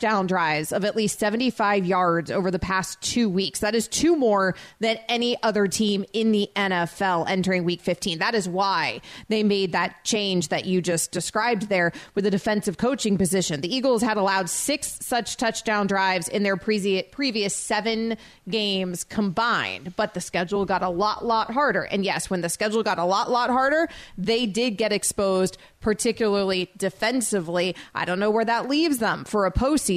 Down drives of at least 75 yards over the past two weeks. That is two more than any other team in the NFL entering week 15. That is why they made that change that you just described there with the defensive coaching position. The Eagles had allowed six such touchdown drives in their pre- previous seven games combined, but the schedule got a lot, lot harder. And yes, when the schedule got a lot, lot harder, they did get exposed, particularly defensively. I don't know where that leaves them for a postseason,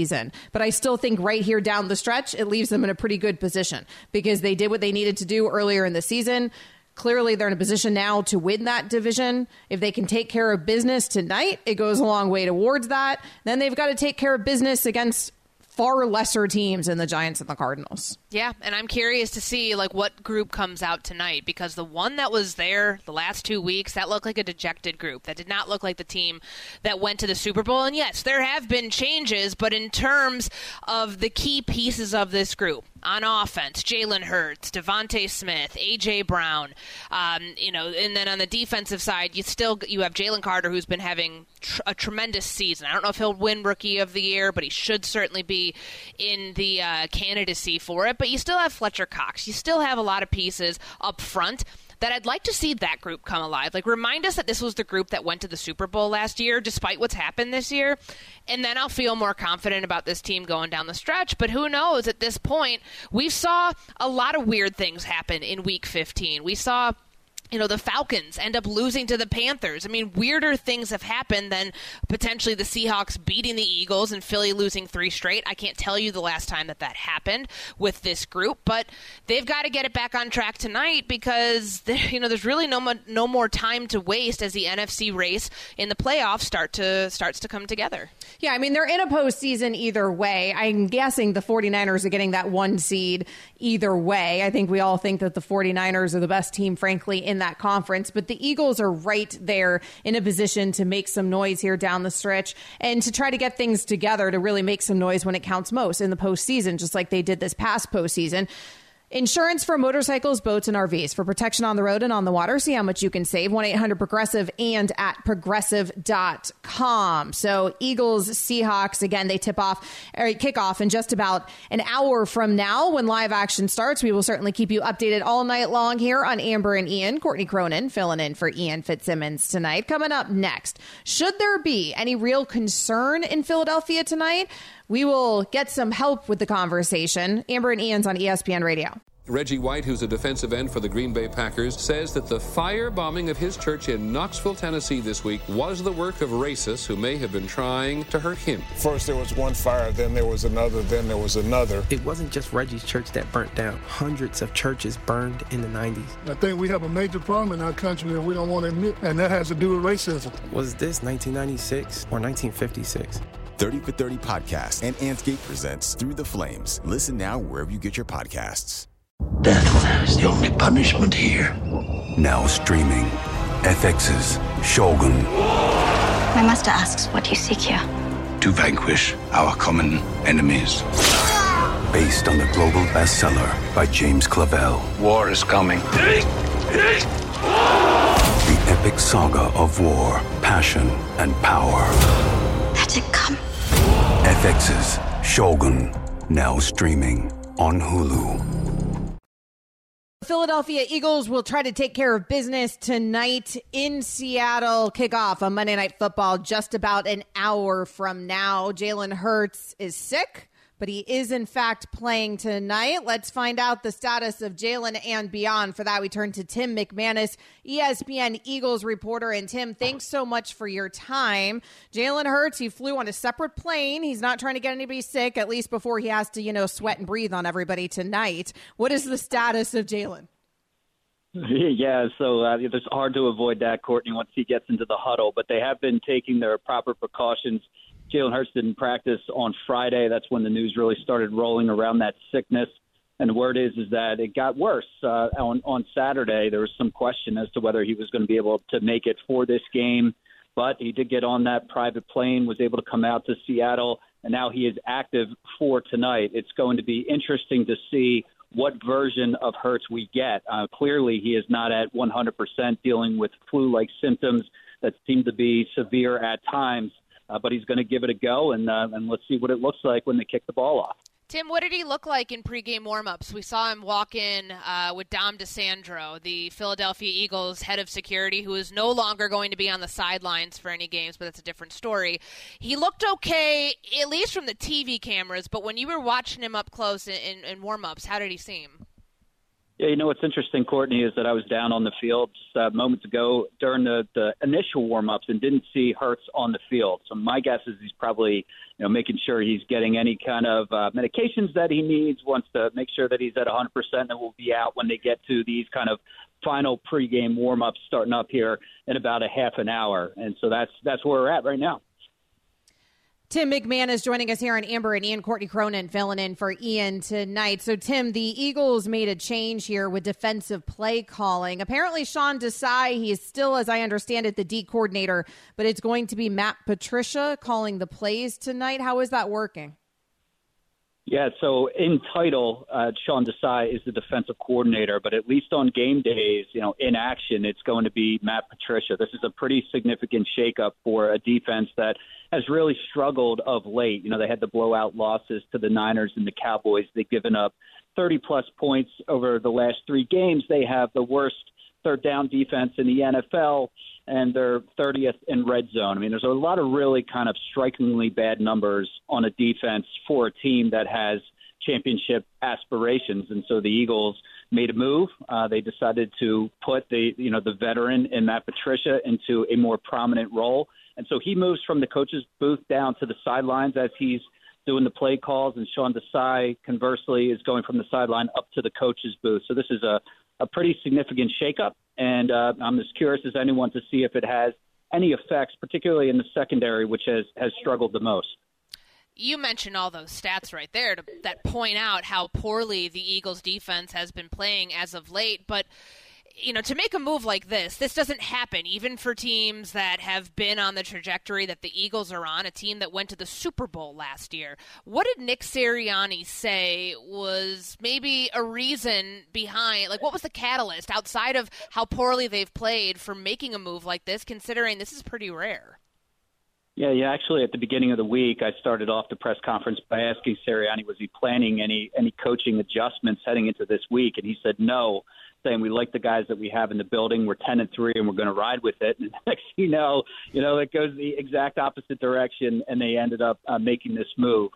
but I still think right here down the stretch, it leaves them in a pretty good position because they did what they needed to do earlier in the season. Clearly, they're in a position now to win that division. If they can take care of business tonight, it goes a long way towards that. Then they've got to take care of business against far lesser teams than the Giants and the Cardinals. Yeah, and I'm curious to see like what group comes out tonight because the one that was there the last 2 weeks that looked like a dejected group. That did not look like the team that went to the Super Bowl. And yes, there have been changes, but in terms of the key pieces of this group, on offense, Jalen Hurts, DeVonta Smith, AJ Brown, um, you know, and then on the defensive side, you still you have Jalen Carter, who's been having tr- a tremendous season. I don't know if he'll win Rookie of the Year, but he should certainly be in the uh, candidacy for it. But you still have Fletcher Cox. You still have a lot of pieces up front that I'd like to see that group come alive. Like, remind us that this was the group that went to the Super Bowl last year, despite what's happened this year. And then I'll feel more confident about this team going down the stretch. But who knows? At this point, we saw a lot of weird things happen in week 15. We saw you know, the Falcons end up losing to the Panthers. I mean, weirder things have happened than potentially the Seahawks beating the Eagles and Philly losing three straight. I can't tell you the last time that that happened with this group, but they've got to get it back on track tonight because you know there's really no mo- no more time to waste as the NFC race in the playoffs start to starts to come together. Yeah, I mean, they're in a postseason either way. I'm guessing the 49ers are getting that one seed either way. I think we all think that the 49ers are the best team, frankly, in that conference, but the Eagles are right there in a position to make some noise here down the stretch and to try to get things together to really make some noise when it counts most in the postseason, just like they did this past postseason. Insurance for motorcycles, boats, and RVs for protection on the road and on the water. See how much you can save. 1 800 Progressive and at progressive.com. So, Eagles, Seahawks, again, they tip off or kick off in just about an hour from now when live action starts. We will certainly keep you updated all night long here on Amber and Ian. Courtney Cronin filling in for Ian Fitzsimmons tonight. Coming up next, should there be any real concern in Philadelphia tonight? We will get some help with the conversation. Amber and Ian's on ESPN Radio. Reggie White, who's a defensive end for the Green Bay Packers, says that the firebombing of his church in Knoxville, Tennessee this week was the work of racists who may have been trying to hurt him. First there was one fire, then there was another, then there was another. It wasn't just Reggie's church that burnt down. Hundreds of churches burned in the 90s. I think we have a major problem in our country that we don't want to admit, and that has to do with racism. Was this 1996 or 1956? 30 for 30 podcast and Andscape presents Through the Flames. Listen now wherever you get your podcasts. Death is the only punishment here. Now streaming. FX's Shogun. My master asks what you seek here. To vanquish our common enemies. Based on the global bestseller by James Clavell. War is coming. The epic saga of war, passion, and power. Let it come. FX's Shogun. Now streaming on Hulu. Philadelphia Eagles will try to take care of business tonight in Seattle. Kickoff on Monday Night Football just about an hour from now. Jalen Hurts is sick, but he is in fact playing tonight. Let's find out the status of Jalen and beyond. For that, we turn to Tim McManus, ESPN Eagles reporter. And Tim, thanks so much for your time. Jalen Hurts, he flew on a separate plane. He's not trying to get anybody sick, at least before he has to, you know, sweat and breathe on everybody tonight. What is the status of Jalen? Yeah, so uh, it's hard to avoid that, Courtney, once he gets into the huddle. But they have been taking their proper precautions. Jalen Hurts didn't practice on Friday. That's when the news really started rolling around that sickness. And the word is is that it got worse uh, on on Saturday. There was some question as to whether he was going to be able to make it for this game, but he did get on that private plane, was able to come out to Seattle, and now he is active for tonight. It's going to be interesting to see what version of Hurts we get. Uh, clearly, he is not at 100% dealing with flu-like symptoms that seem to be severe at times. Uh, but he's going to give it a go, and uh, and let's see what it looks like when they kick the ball off. Tim, what did he look like in pregame warmups? We saw him walk in uh, with Dom DiSandro, the Philadelphia Eagles head of security, who is no longer going to be on the sidelines for any games, but that's a different story. He looked okay, at least from the TV cameras, but when you were watching him up close in, in, in warmups, how did he seem? Yeah, you know what's interesting, Courtney, is that I was down on the field uh, moments ago during the, the initial warm-ups and didn't see Hurts on the field. So my guess is he's probably, you know, making sure he's getting any kind of uh, medications that he needs. Wants to make sure that he's at 100% and will be out when they get to these kind of final pregame warm-ups starting up here in about a half an hour. And so that's that's where we're at right now. Tim McManus joining us here on Amber and Ian Courtney Cronin filling in for Ian tonight. So, Tim, the Eagles made a change here with defensive play calling. Apparently, Sean Desai, he is still, as I understand it, the D coordinator, but it's going to be Matt Patricia calling the plays tonight. How is that working? Yeah, so in title, uh, Sean Desai is the defensive coordinator, but at least on game days, you know, in action, it's going to be Matt Patricia. This is a pretty significant shakeup for a defense that has really struggled of late. You know, they had the blowout losses to the Niners and the Cowboys. They've given up 30 plus points over the last three games. They have the worst third down defense in the NFL, and they're 30th in red zone. I mean, there's a lot of really kind of strikingly bad numbers on a defense for a team that has championship aspirations. And so the Eagles made a move. Uh, they decided to put the you know the veteran in Matt Patricia into a more prominent role. And so he moves from the coach's booth down to the sidelines as he's doing the play calls, and Sean Desai, conversely, is going from the sideline up to the coach's booth. So this is a a pretty significant shakeup, and uh, I'm as curious as anyone to see if it has any effects, particularly in the secondary, which has has struggled the most. You mentioned all those stats right there to, that point out how poorly the Eagles' defense has been playing as of late, but you know, to make a move like this, this doesn't happen even for teams that have been on the trajectory that the Eagles are on, a team that went to the Super Bowl last year. What did Nick Sirianni say was maybe a reason behind, like, what was the catalyst outside of how poorly they've played for making a move like this, considering this is pretty rare? Yeah, yeah. Actually, at the beginning of the week, I started off the press conference by asking Sirianni, was he planning any any coaching adjustments heading into this week? And he said no saying we like the guys that we have in the building. We're ten and three, and we're going to ride with it. And next, you know, you know, it goes the exact opposite direction, and they ended up uh, making this move.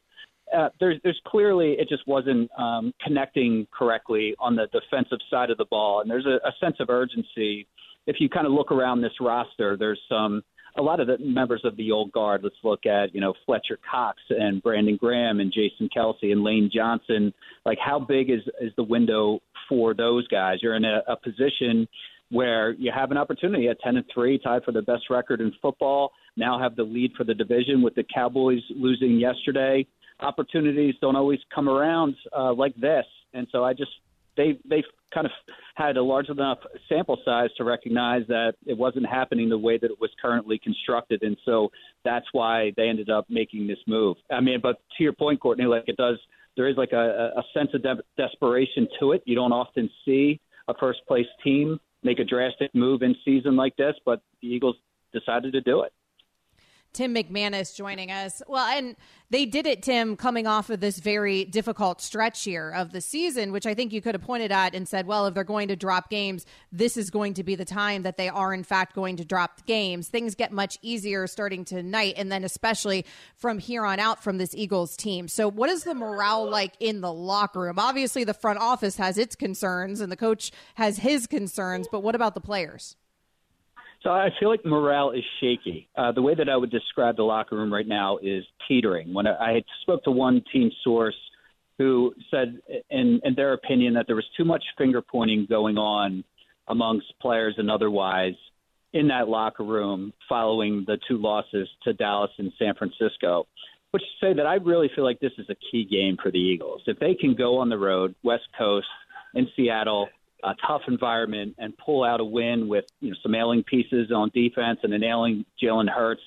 Uh, there's, there's clearly it just wasn't um, connecting correctly on the defensive side of the ball, and there's a, a sense of urgency. If you kind of look around this roster, there's some a lot of the members of the old guard. Let's look at you know Fletcher Cox and Brandon Graham and Jason Kelce and Lane Johnson. Like how big is is the window for those guys? You're in a, a position where you have an opportunity at 10 and 3, tied for the best record in football. Now have the lead for the division with the Cowboys losing yesterday. Opportunities don't always come around uh, like this, and so I just they they kind of had a large enough sample size to recognize that it wasn't happening the way that it was currently constructed, and so that's why they ended up making this move. I mean, but to your point, Courtney, like it does, there is like a, a sense of de- desperation to it. You don't often see a first place team make a drastic move in season like this, but the Eagles decided to do it. Tim McManus joining us. Well, and they did it, Tim, coming off of this very difficult stretch here of the season, which I think you could have pointed at and said, well, if they're going to drop games, this is going to be the time that they are, in fact, going to drop games. Things get much easier starting tonight, and then especially from here on out from this Eagles team. So, what is the morale like in the locker room? Obviously, the front office has its concerns and the coach has his concerns, but what about the players? So I feel like morale is shaky. Uh, the way that I would describe the locker room right now is teetering. When I, I spoke to one team source who said, in, in their opinion, that there was too much finger pointing going on amongst players and otherwise in that locker room following the two losses to Dallas and San Francisco. Which say that I really feel like this is a key game for the Eagles. If they can go on the road, West Coast, in Seattle, a tough environment, and pull out a win with you know, some ailing pieces on defense and an ailing Jalen Hurts,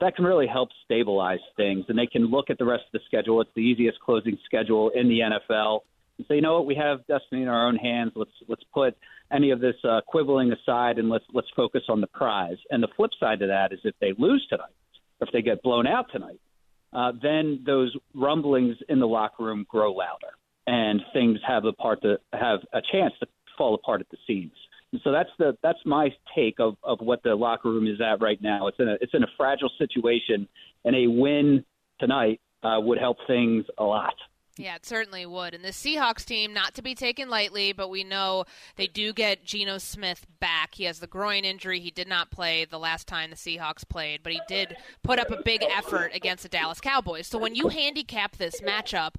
that can really help stabilize things. And they can look at the rest of the schedule. It's the easiest closing schedule in the NFL. And say, you know what, we have destiny in our own hands. Let's let's put any of this uh, quibbling aside and let's let's focus on the prize. And the flip side to that is if they lose tonight, or if they get blown out tonight, uh, then those rumblings in the locker room grow louder, and things have a part to have a chance to fall apart at the seams. And so that's the that's my take of, of what the locker room is at right now. It's in a it's in a fragile situation, and a win tonight uh, would help things a lot. Yeah, it certainly would. And the Seahawks team, not to be taken lightly, but we know they do get Geno Smith back. He has the groin injury. He did not play the last time the Seahawks played, but he did put up a big effort against the Dallas Cowboys. So when you handicap this matchup,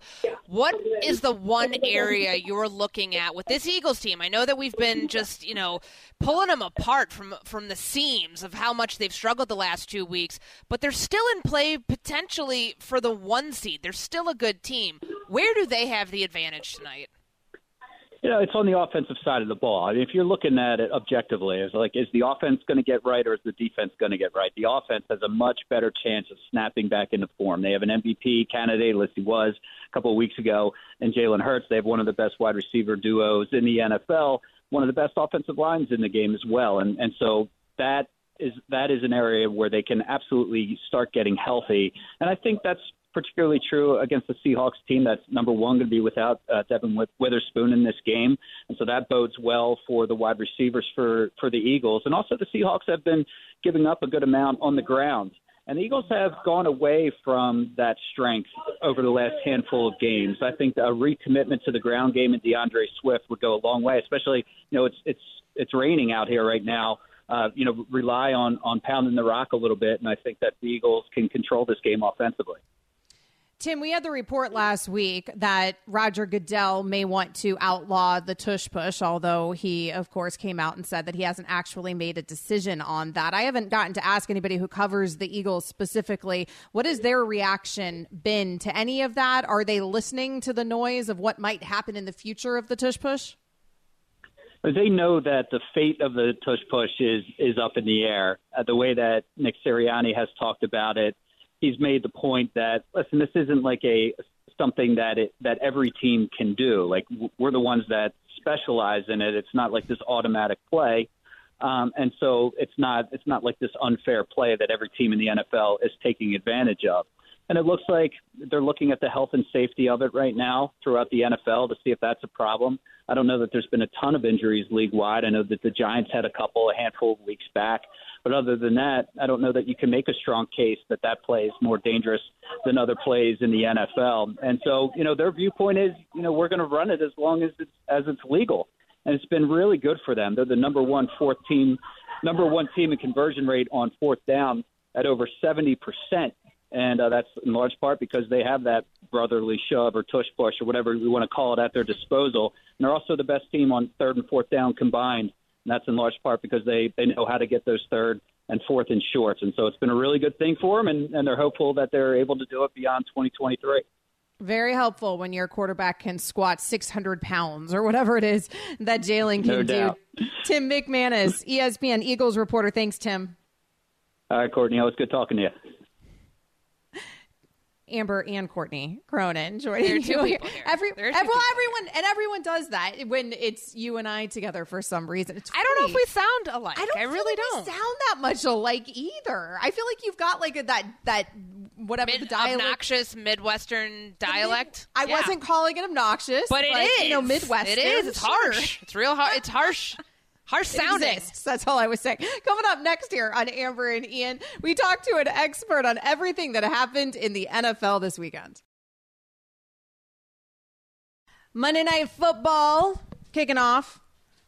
what is the one area you're looking at with this Eagles team? I know that we've been just, you know, pulling them apart from from the seams of how much they've struggled the last two weeks, but they're still in play potentially for the one seed. They're still a good team. Where do they have the advantage tonight? You know, it's on the offensive side of the ball. I mean, if you're looking at it objectively, it's like, is the offense going to get right or is the defense going to get right? The offense has a much better chance of snapping back into form. They have an MVP candidate, as he was a couple of weeks ago, and Jalen Hurts. They have one of the best wide receiver duos in the NFL, one of the best offensive lines in the game as well. And and so that is that is an area where they can absolutely start getting healthy. And I think that's particularly true against the Seahawks team that's number one going to be without uh, Devon Witherspoon in this game, and so that bodes well for the wide receivers for for the Eagles. And also the Seahawks have been giving up a good amount on the ground. And the Eagles have gone away from that strength over the last handful of games. I think a recommitment to the ground game and D'Andre Swift would go a long way, especially you know it's it's it's raining out here right now. Uh, you know, rely on on pounding the rock a little bit, and I think that the Eagles can control this game offensively. Tim, we had the report last week that Roger Goodell may want to outlaw the tush push, although he, of course, came out and said that he hasn't actually made a decision on that. I haven't gotten to ask anybody who covers the Eagles specifically. What has their reaction been to any of that? Are they listening to the noise of what might happen in the future of the tush push? They know that the fate of the tush push is is up in the air. Uh, the way that Nick Sirianni has talked about it, he's made the point that listen, this isn't like a something that it that every team can do. Like we're the ones that specialize in it. It's not like this automatic play. Um, and so it's not it's not like this unfair play that every team in the NFL is taking advantage of. And it looks like they're looking at the health and safety of it right now throughout the NFL to see if that's a problem. I don't know that there's been a ton of injuries league wide. I know that the Giants had a couple a handful of weeks back. But other than that, I don't know that you can make a strong case that that play is more dangerous than other plays in the NFL. And so, you know, their viewpoint is, you know, we're going to run it as long as it's as it's legal, and it's been really good for them. They're the number one fourth team, number one team in conversion rate on fourth down at over seventy percent. And uh, that's in large part because they have that brotherly shove or tush push or whatever we want to call it at their disposal. And they're also the best team on third and fourth down combined and that's in large part because they, they know how to get those third and fourth and shorts. And so it's been a really good thing for them, and, and they're hopeful that they're able to do it beyond 2023. Very helpful when your quarterback can squat 600 pounds or whatever it is that Jalen can no do. Tim McManus, ESPN Eagles reporter. Thanks, Tim. All right, Courtney. Always good talking to you. Amber and Courtney Cronin joining you. Every, every, well, everyone and everyone does that when it's you and I together for some reason. It's I don't know if we sound alike. I, don't I really don't sound that much alike either. I feel like you've got like a, that that whatever Mid, the dialect, obnoxious Midwestern dialect. Mid, I yeah. wasn't calling it obnoxious, but it is. You know, Midwestern. It is. It's sure. harsh. It's real hard. It's harsh. Harsh sounding. Exists. That's all I was saying. Coming up next here on Amber and Ian, we talk to an expert on everything that happened in the NFL this weekend. Monday Night Football kicking off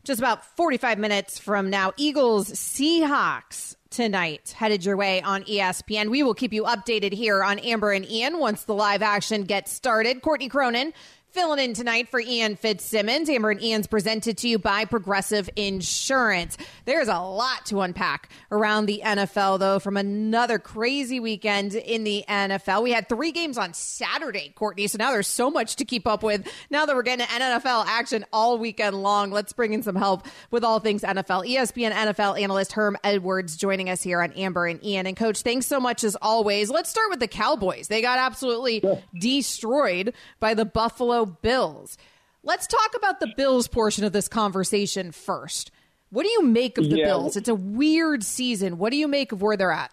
just about 45 minutes from now. Eagles Seahawks tonight headed your way on ESPN. We will keep you updated here on Amber and Ian once the live action gets started. Courtney Cronin filling in tonight for Ian Fitzsimmons. Amber and Ian's presented to you by Progressive Insurance. There's a lot to unpack around the NFL, though, from another crazy weekend in the NFL. We had three games on Saturday, Courtney, so now there's so much to keep up with. Now that we're getting to NFL action all weekend long, let's bring in some help with all things NFL. ESPN NFL analyst Herm Edwards joining us here on Amber and Ian. And, Coach, thanks so much as always. Let's start with the Cowboys. They got absolutely destroyed by the Buffalo Bills. Let's talk about the Bills portion of this conversation first. What do you make of the Yeah. Bills? It's a weird season. What do you make of where they're at?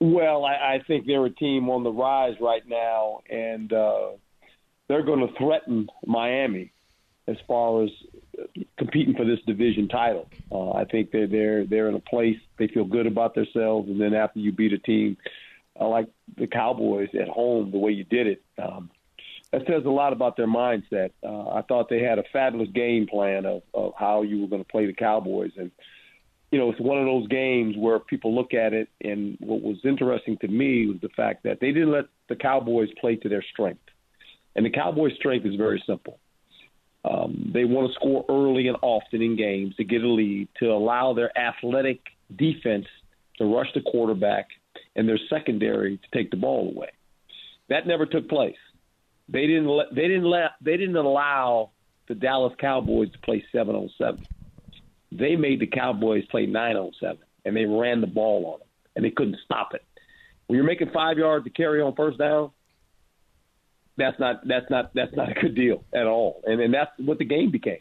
Well, I, I think they're a team on the rise right now, and uh, they're going to threaten Miami as far as competing for this division title. Uh, I think they're they're they're in a place they feel good about themselves, and then after you beat a team uh, like the Cowboys at home, the way you did it, um, that says a lot about their mindset. Uh, I thought they had a fabulous game plan of, of how you were going to play the Cowboys, and you know, it's one of those games where people look at it, and what was interesting to me was the fact that they didn't let the Cowboys play to their strength. And the Cowboys' strength is very simple. Um, they want to score early and often in games to get a lead, to allow their athletic defense to rush the quarterback and their secondary to take the ball away. That never took place. They didn't let, they didn't let they didn't allow the Dallas Cowboys to play seven on seven they made the Cowboys play nine on seven, and they ran the ball on them, and they couldn't stop it. When you're making five yards to carry on first down, that's not that's not that's not a good deal at all, and and that's what the game became.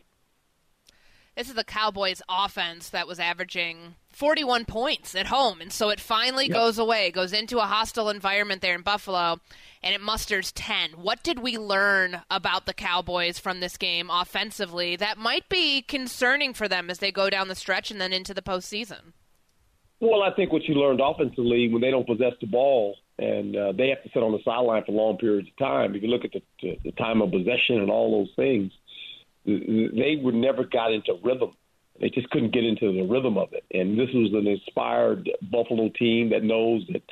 This is the Cowboys offense that was averaging 41 points at home. And so it finally Yep. goes away, goes into a hostile environment there in Buffalo, and it musters 10. What did we learn about the Cowboys from this game offensively that might be concerning for them as they go down the stretch and then into the postseason? Well, I think what you learned offensively when they don't possess the ball and uh, they have to sit on the sideline for long periods of time. If you look at the, the, the time of possession and all those things, th- they were never got into rhythm. They just couldn't get into the rhythm of it. And this was an inspired Buffalo team that knows that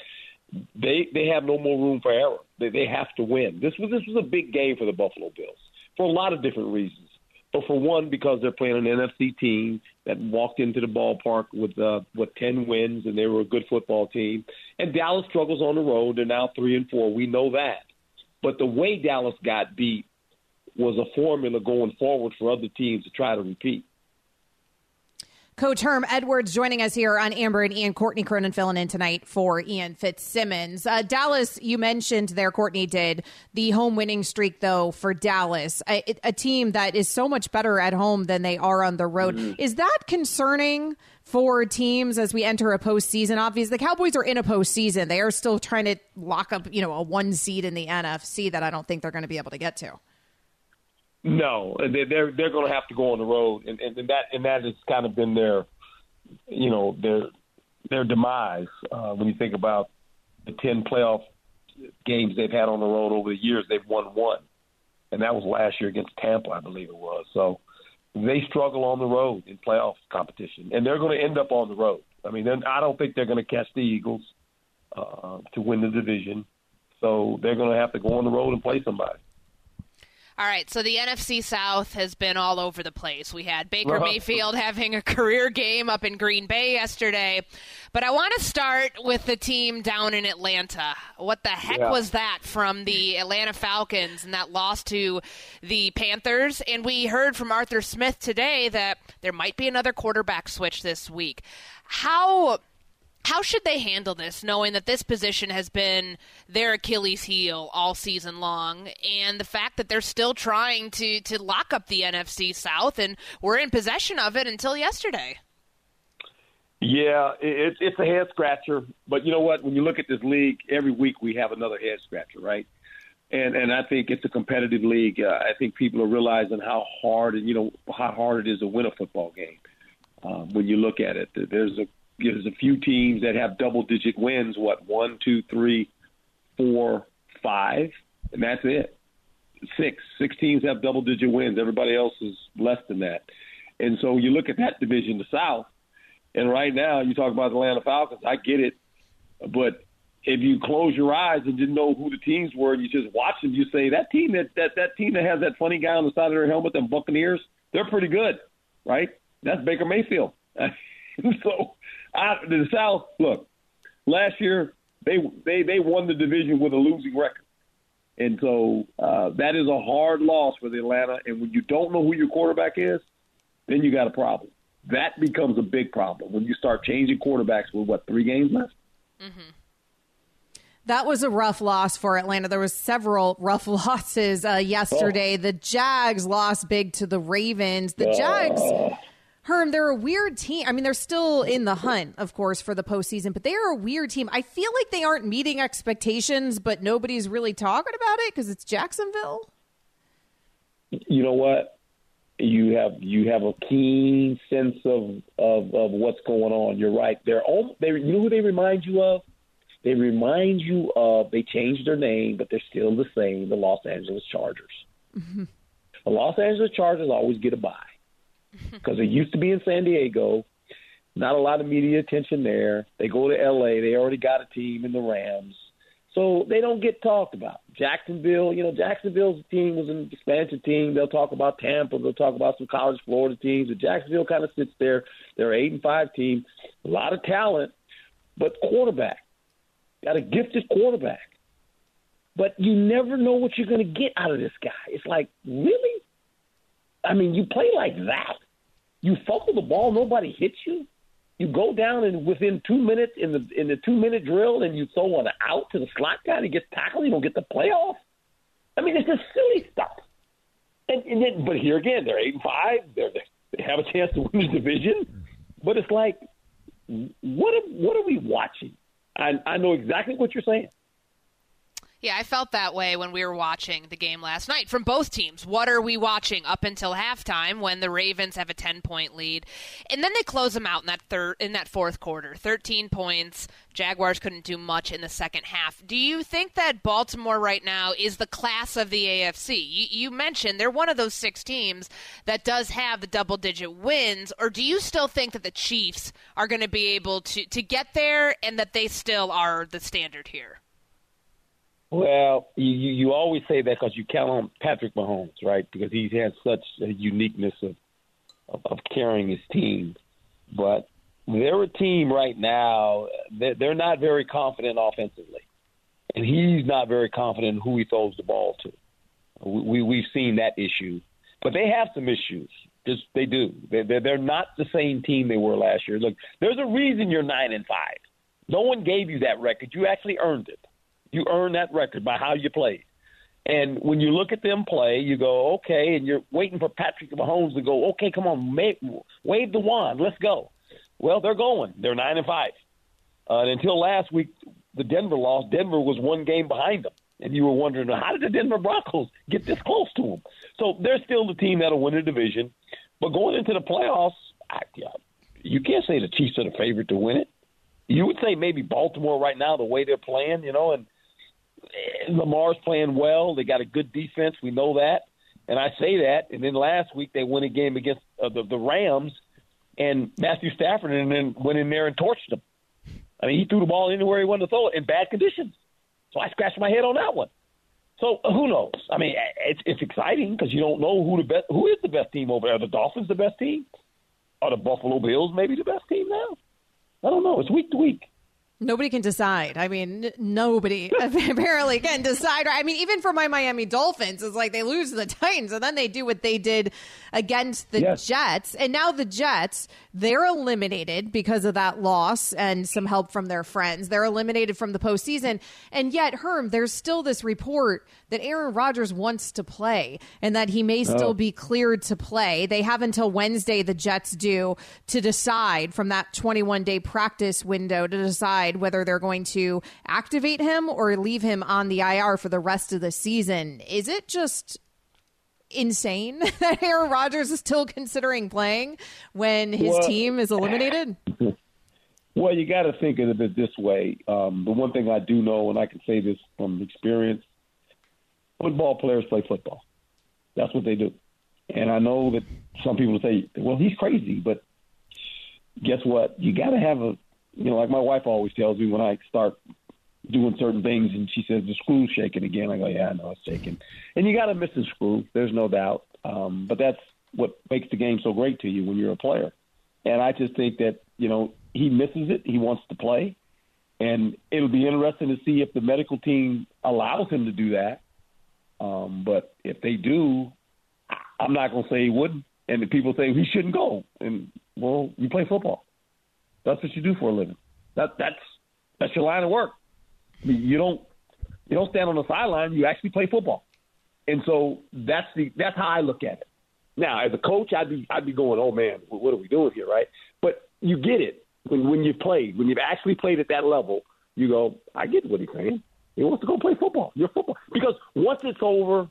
they they have no more room for error. They they have to win. This was this was a big game for the Buffalo Bills for a lot of different reasons. But for one, because they're playing an NFC team that walked into the ballpark with uh, what ten wins, and they were a good football team. And Dallas struggles on the road; they're now three and four. We know that. But the way Dallas got beat was a formula going forward for other teams to try to repeat. Coach Herm Edwards joining us here on Amber and Ian. Courtney Cronin filling in tonight for Ian Fitzsimmons. Uh, Dallas, you mentioned there, Courtney did the home winning streak, though, for Dallas, a, a team that is so much better at home than they are on the road. Is that concerning for teams as we enter a postseason? Obviously, the Cowboys are in a postseason. They are still trying to lock up, you know, a one seed in the NFC that I don't think they're going to be able to get to. No, they- they're they're going to have to go on the road, and, and that and that has kind of been their, you know, their their demise uh, when you think about the ten playoff games they've had on the road over the years. They've won one, and that was last year against Tampa, I believe it was. So they struggle on the road in playoff competition, and they're going to end up on the road. I mean, I don't think they're going to catch the Eagles uh, to win the division, so they're going to have to go on the road and play somebody. All right, so the NFC South has been all over the place. We had Baker Uh-huh. Mayfield having a career game up in Green Bay yesterday. But I want to start with the team down in Atlanta. What the heck Yeah. was that from the Atlanta Falcons and that loss to the Panthers? And we heard from Arthur Smith today that there might be another quarterback switch this week. How how should they handle this, knowing that this position has been their Achilles heel all season long, and the fact that they're still trying to to lock up the NFC South, and were in possession of it until yesterday? Yeah, it, it's a head scratcher. But you know what? When you look at this league, every week we have another head scratcher, right? And and I think it's a competitive league. Uh, I think people are realizing how hard and you know how hard it is to win a football game. Um, when you look at it, there's a there's a few teams that have double digit wins. What one, two, three, four, five, and that's it. Six six teams have double digit wins. Everybody else is less than that. And so you look at that division, the South, and right now you talk about the Atlanta Falcons. I get it, but if you close your eyes and didn't know who the teams were, and you just watch them, you say that team that that that team that has that funny guy on the side of their helmet, them Buccaneers, they're pretty good, right? That's Baker Mayfield. so, I, the South, look, last year they they they won the division with a losing record, and so uh, that is a hard loss for the Atlanta. And when you don't know who your quarterback is, then you got a problem. That becomes a big problem when you start changing quarterbacks with what three games left. Mm-hmm. That was a rough loss for Atlanta. There was several rough losses uh, yesterday. Oh. The Jags lost big to the Ravens. The Jags, Herm, they're a weird team. I mean, they're still in the hunt, of course, for the postseason, but they are a weird team. I feel like they aren't meeting expectations, but nobody's really talking about it because it's Jacksonville. You know what? You have you have a keen sense of, of, of what's going on. You're right. They're all they. You know who they remind you of? They remind you of they changed their name, but they're still the same, the Los Angeles Chargers. Mm-hmm. The Los Angeles Chargers always get a bye because they used to be in San Diego. Not a lot of media attention there. They go to L.A. They already got a team in the Rams, so they don't get talked about. Jacksonville, you know, Jacksonville's team was an expansion team. They'll talk about Tampa. They'll talk about some college Florida teams. But Jacksonville kind of sits there. They're eight and five team, a lot of talent, but quarterback got a gifted quarterback. But you never know what you're going to get out of this guy. It's like, really? I mean, you play like that. You fumble the ball, nobody hits you. You go down and within two minutes in the in the two minute drill, and you throw one out to the slot guy he gets tackled. You don't get the playoff. I mean, it's just silly stuff. And, and then, but here again, they're eight and five. They're, they have a chance to win the division. But it's like, what are, what are we watching? I, I know exactly what you're saying. Yeah, I felt that way when we were watching the game last night from both teams. What are we watching up until halftime when the Ravens have a 10-point lead? And then they close them out in that third in that fourth quarter. 13 points. Jaguars couldn't do much in the second half. Do you think that Baltimore right now is the class of the AFC? You, you mentioned they're one of those six teams that does have the double-digit wins, or do you still think that the Chiefs are going to be able to to get there and that they still are the standard here? Well, you you always say that because you count on Patrick Mahomes, right? Because he has such a uniqueness of, of of carrying his team. But they're a team right now. They're not very confident offensively, and he's not very confident in who he throws the ball to. We we've seen that issue, but they have some issues. Just they do. They're they're not the same team they were last year. Look, there's a reason you're nine and five. No one gave you that record. You actually earned it. You earn that record by how you play. And when you look at them play, you go, okay, and you're waiting for Patrick Mahomes to go, okay, come on, wave the wand, let's go. Well, they're going. They're nine and five. Uh, and until last week, the Denver loss. Denver was one game behind them, and you were wondering how did the Denver Broncos get this close to them? So they're still the team that'll win the division. But going into the playoffs, I, you can't say the Chiefs are the favorite to win it. You would say maybe Baltimore right now, the way they're playing, you know, and Lamar's playing well. They got a good defense. We know that. And I say that. And then last week they won a game against uh, the, the Rams, and Matthew Stafford and then went in there and torched them. I mean, he threw the ball anywhere he wanted to throw it in bad conditions. So I scratched my head on that one. So who knows? I mean, it's it's exciting because you don't know who the best who is the best team over there. Are the Dolphins the best team? Are the Buffalo Bills maybe the best team now? I don't know. It's week to week. Nobody can decide. I mean, n- nobody apparently can decide. I mean, even for my Miami Dolphins, it's like they lose to the Titans and then they do what they did against the yes. Jets. And now the Jets, they're eliminated because of that loss and some help from their friends. They're eliminated from the postseason. And yet, Herm, there's still this report that Aaron Rodgers wants to play and that he may oh. still be cleared to play. They have until Wednesday, the Jets do, to decide from that 21 day practice window to decide whether they're going to activate him or leave him on the IR for the rest of the season. Is it just insane that Aaron Rodgers is still considering playing when his well, team is eliminated? Well, you got to think of it this way. Um, the one thing I do know, and I can say this from experience, football players play football. That's what they do. And I know that some people say, well, he's crazy, but guess what? You got to have a, you know, like my wife always tells me when I start doing certain things, and she says the screw's shaking again. I go, yeah, I know it's shaking, and you got to miss the screw. There's no doubt, um, but that's what makes the game so great to you when you're a player. And I just think that you know he misses it. He wants to play, and it'll be interesting to see if the medical team allows him to do that. Um, but if they do, I'm not going to say he wouldn't. And the people say he shouldn't go. And well, you play football. That's what you do for a living. That that's that's your line of work. I mean, you don't you don't stand on the sideline. You actually play football. And so that's the that's how I look at it. Now, as a coach, I'd be I'd be going, oh man, what are we doing here, right? But you get it when when you played, when you've actually played at that level. You go, I get what he's saying. He wants to go play football. You're football because once it's over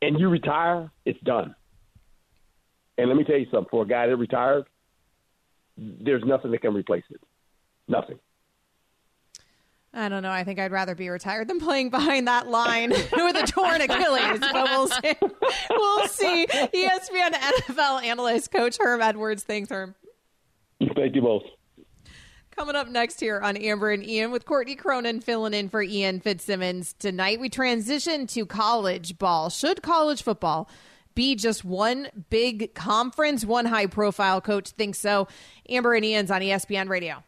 and you retire, it's done. And let me tell you something: for a guy that retired, there's nothing that can replace it. Nothing. I don't know. I think I'd rather be retired than playing behind that line with a torn Achilles. But we'll see. We'll see. ESPN NFL analyst Coach Herm Edwards. Thanks, Herm. Thank you both. Coming up next here on Amber and Ian with Courtney Cronin filling in for Ian Fitzsimmons tonight. We transition to college ball. Should college football be just one big conference? One high profile coach thinks so. Amber and Ian's on ESPN Radio.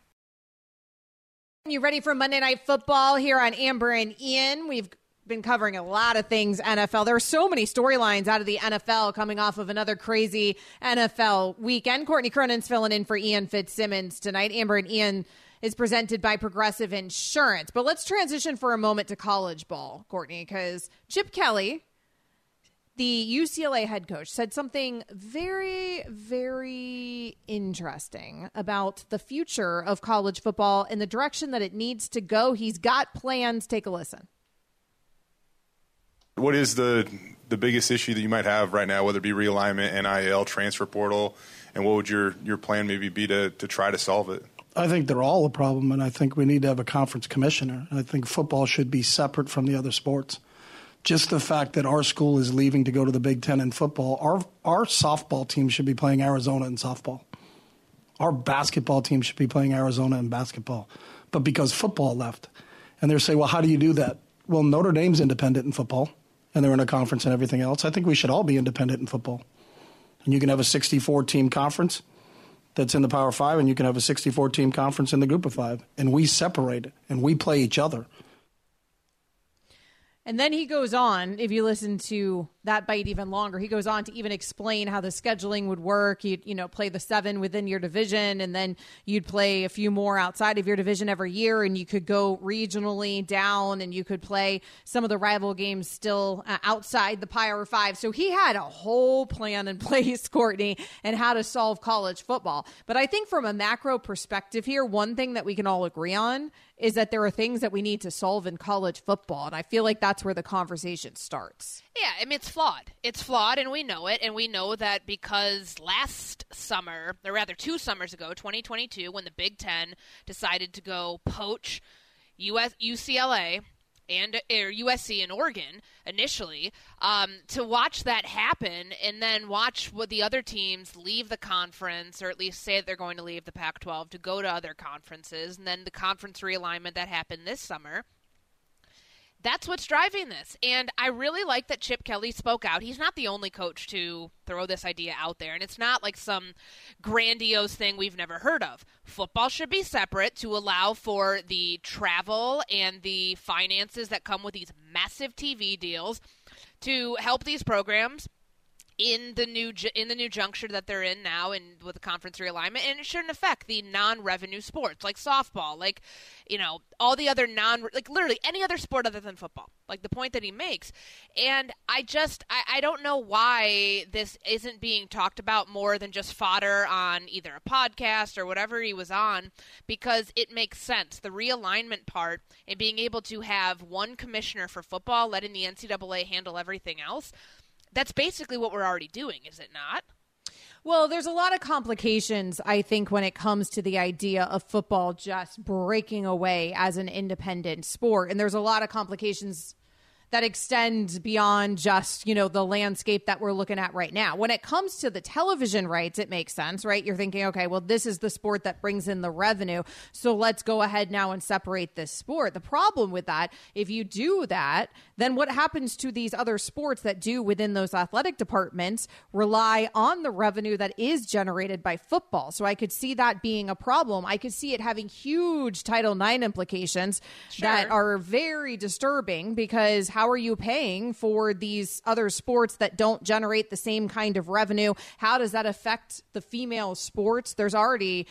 You ready for Monday Night Football here on Amber and Ian? We've been covering a lot of things NFL. There are so many storylines out of the NFL coming off of another crazy NFL weekend. Courtney Cronin's filling in for Ian Fitzsimmons tonight. Amber and Ian is presented by Progressive Insurance. But let's transition for a moment to college ball, Courtney, because Chip Kelly, the UCLA head coach said something very, very interesting about the future of college football and the direction that it needs to go. He's got plans. Take a listen. What is the the biggest issue that you might have right now, whether it be realignment, NIL, transfer portal, and what would your, your plan maybe be to, to try to solve it? I think they're all a problem, and I think we need to have a conference commissioner. I think football should be separate from the other sports just the fact that our school is leaving to go to the Big Ten in football, our our softball team should be playing Arizona in softball. Our basketball team should be playing Arizona in basketball. But because football left, and they're saying, well, how do you do that? Well, Notre Dame's independent in football, and they're in a conference and everything else. I think we should all be independent in football. And you can have a 64 team conference that's in the Power Five, and you can have a 64 team conference in the Group of Five. And we separate and we play each other. And then he goes on, if you listen to that bite even longer, he goes on to even explain how the scheduling would work. You'd, you know, play the seven within your division, and then you'd play a few more outside of your division every year, and you could go regionally down, and you could play some of the rival games still uh, outside the Power Five. So he had a whole plan in place, Courtney, and how to solve college football. But I think from a macro perspective here, one thing that we can all agree on is that there are things that we need to solve in college football. And I feel like that's where the conversation starts. Yeah, I mean, it's flawed. It's flawed, and we know it. And we know that because last summer, or rather two summers ago, 2022, when the Big Ten decided to go poach US, UCLA and or USC and Oregon initially um, to watch that happen and then watch what the other teams leave the conference or at least say they're going to leave the Pac-12 to go to other conferences and then the conference realignment that happened this summer that's what's driving this. And I really like that Chip Kelly spoke out. He's not the only coach to throw this idea out there. And it's not like some grandiose thing we've never heard of. Football should be separate to allow for the travel and the finances that come with these massive TV deals to help these programs in the new in the new juncture that they're in now and with the conference realignment and it shouldn't affect the non-revenue sports like softball like you know all the other non like literally any other sport other than football like the point that he makes. And i just I, I don't know why this isn't being talked about more than just fodder on either a podcast or whatever he was on because it makes sense. The realignment part and being able to have one commissioner for football letting the ncaa handle everything else that's basically what we're already doing, is it not? Well, there's a lot of complications, I think, when it comes to the idea of football just breaking away as an independent sport. And there's a lot of complications that extend beyond just, you know, the landscape that we're looking at right now. When it comes to the television rights, it makes sense, right? You're thinking, okay, well, this is the sport that brings in the revenue. So let's go ahead now and separate this sport. The problem with that, if you do that, then what happens to these other sports that do within those athletic departments rely on the revenue that is generated by football? So I could see that being a problem. I could see it having huge Title IX implications sure. that are very disturbing because how are you paying for these other sports that don't generate the same kind of revenue? How does that affect the female sports? There's already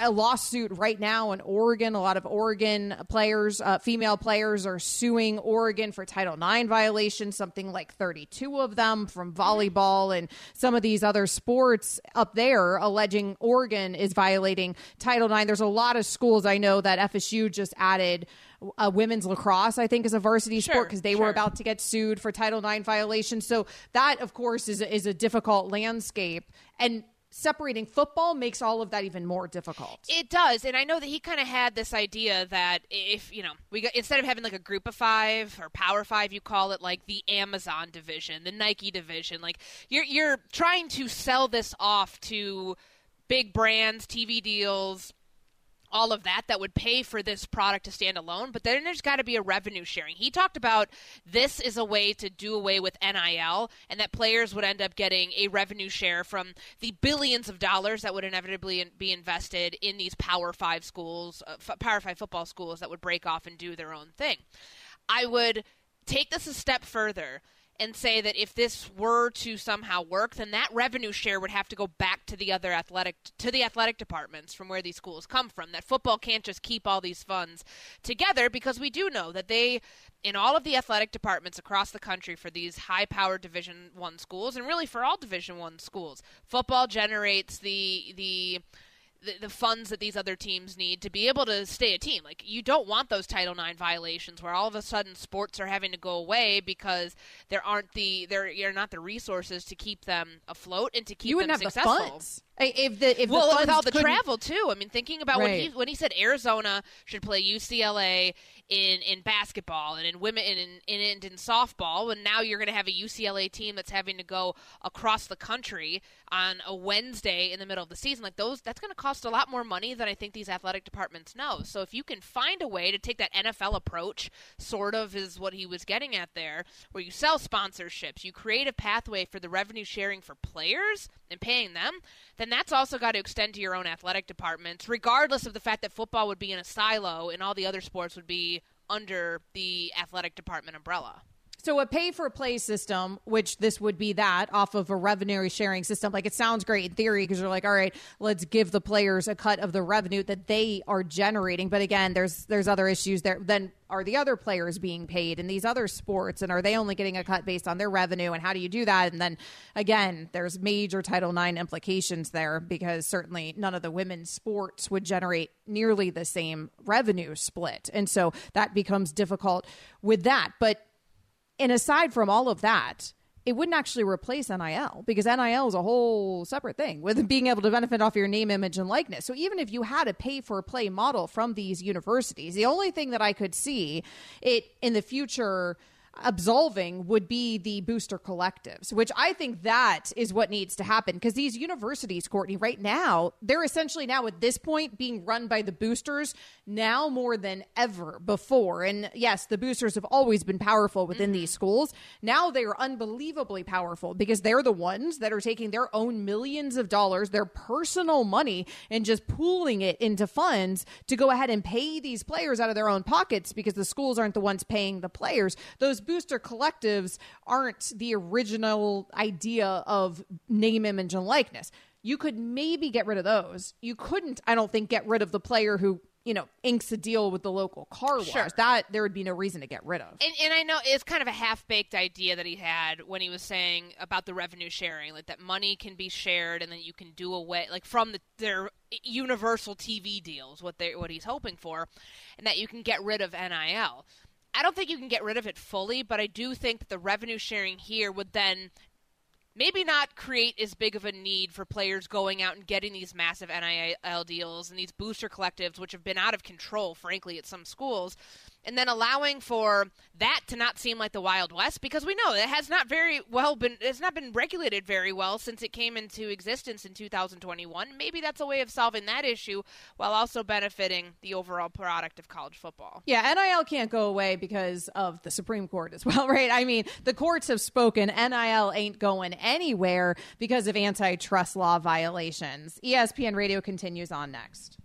a lawsuit right now in Oregon. A lot of Oregon players, uh, female players, are suing Oregon for Title IX violations, something like 32 of them from volleyball and some of these other sports up there, alleging Oregon is violating Title IX. There's a lot of schools I know that FSU just added uh, women's lacrosse, I think, is a varsity sure, sport because they sure. were about to get sued for Title IX violations. So that, of course, is is a difficult landscape. And separating football makes all of that even more difficult. It does, and I know that he kind of had this idea that if you know we got, instead of having like a group of five or power five, you call it like the Amazon division, the Nike division. Like you're you're trying to sell this off to big brands, TV deals, all of that that would pay for this product to stand alone, but then there's got to be a revenue sharing. He talked about this is a way to do away with NIL and that players would end up getting a revenue share from the billions of dollars that would inevitably be invested in these Power 5 schools, uh, Power 5 football schools that would break off and do their own thing. I would take this a step further and say that if this were to somehow work, then that revenue share would have to go back to the other athletic to the athletic departments from where these schools come from. That football can't just keep all these funds together because we do know that they in all of the athletic departments across the country for these high-powered division 1 schools and really for all division 1 schools, football generates the the the, the, funds that these other teams need to be able to stay a team. Like you don't want those Title IX violations where all of a sudden sports are having to go away because there aren't the there are not the resources to keep them afloat and to keep you them successful. The funds. If the if well the with all the travel too. I mean, thinking about right. when he when he said Arizona should play UCLA in in basketball and in women and in, in, in softball, and now you're going to have a UCLA team that's having to go across the country on a Wednesday in the middle of the season. Like those, that's going to cost a lot more money than I think these athletic departments know. So if you can find a way to take that NFL approach, sort of is what he was getting at there, where you sell sponsorships, you create a pathway for the revenue sharing for players and paying them, then that's also got to extend to your own athletic departments, regardless of the fact that football would be in a silo and all the other sports would be under the athletic department umbrella. So a pay for play system, which this would be that off of a revenue sharing system, like it sounds great in theory because you're like, all right, let's give the players a cut of the revenue that they are generating. But again, there's there's other issues there. Then are the other players being paid in these other sports, and are they only getting a cut based on their revenue? And how do you do that? And then again, there's major Title IX implications there because certainly none of the women's sports would generate nearly the same revenue split, and so that becomes difficult with that. But and aside from all of that, it wouldn't actually replace NIL because NIL is a whole separate thing with being able to benefit off your name, image, and likeness. So even if you had a pay for play model from these universities, the only thing that I could see it in the future absolving would be the booster collectives, which I think that is what needs to happen because these universities, Courtney, right now, they're essentially now at this point being run by the boosters now more than ever before. And yes, the boosters have always been powerful within mm-hmm. these schools. Now they are unbelievably powerful because they're the ones that are taking their own millions of dollars, their personal money, and just pooling it into funds to go ahead and pay these players out of their own pockets because the schools aren't the ones paying the players. Those booster collectives aren't the original idea of name, image, and likeness. You could maybe get rid of those. You couldn't, I don't think, get rid of the player who you know, inks a deal with the local car wash. Sure. That there would be no reason to get rid of. And, and I know it's kind of a half baked idea that he had when he was saying about the revenue sharing, like that money can be shared and then you can do away, like from the, their universal TV deals, what they what he's hoping for, and that you can get rid of NIL. I don't think you can get rid of it fully, but I do think that the revenue sharing here would then maybe not create as big of a need for players going out and getting these massive NIL deals and these booster collectives, which have been out of control, frankly, at some schools. And then allowing for that to not seem like the Wild West because we know it has not very well been it's not been regulated very well since it came into existence in 2021. Maybe that's a way of solving that issue while also benefiting the overall product of college football. Yeah, NIL can't go away because of the Supreme Court as well, right? I mean, the courts have spoken. NIL ain't going anywhere because of antitrust law violations. ESPN Radio continues on next.